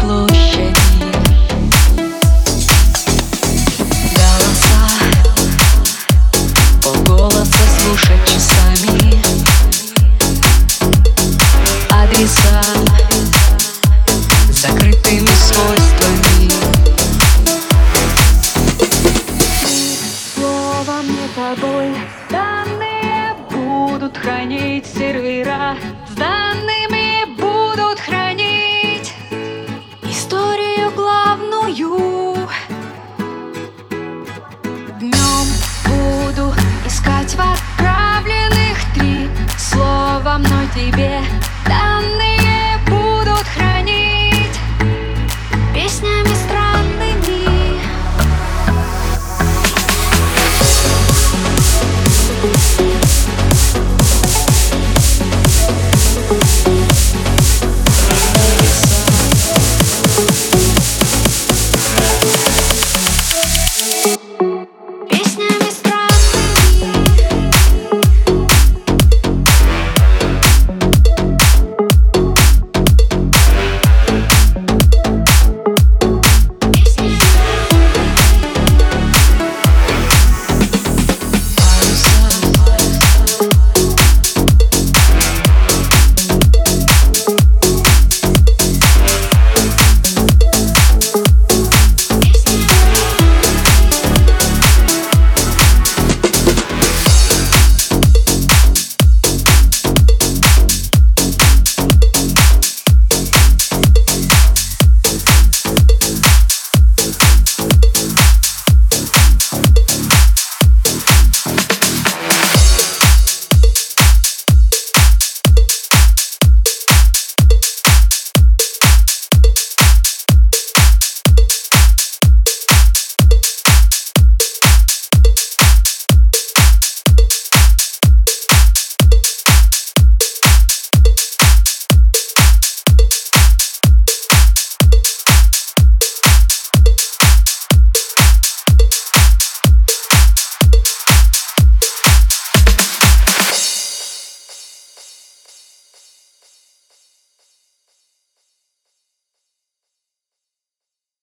Площади. Голоса Полголоса слушать часами. Адреса Закрытыми свойствами. Словом не тобой Данные будут хранить сервера. слово мной тебе даны.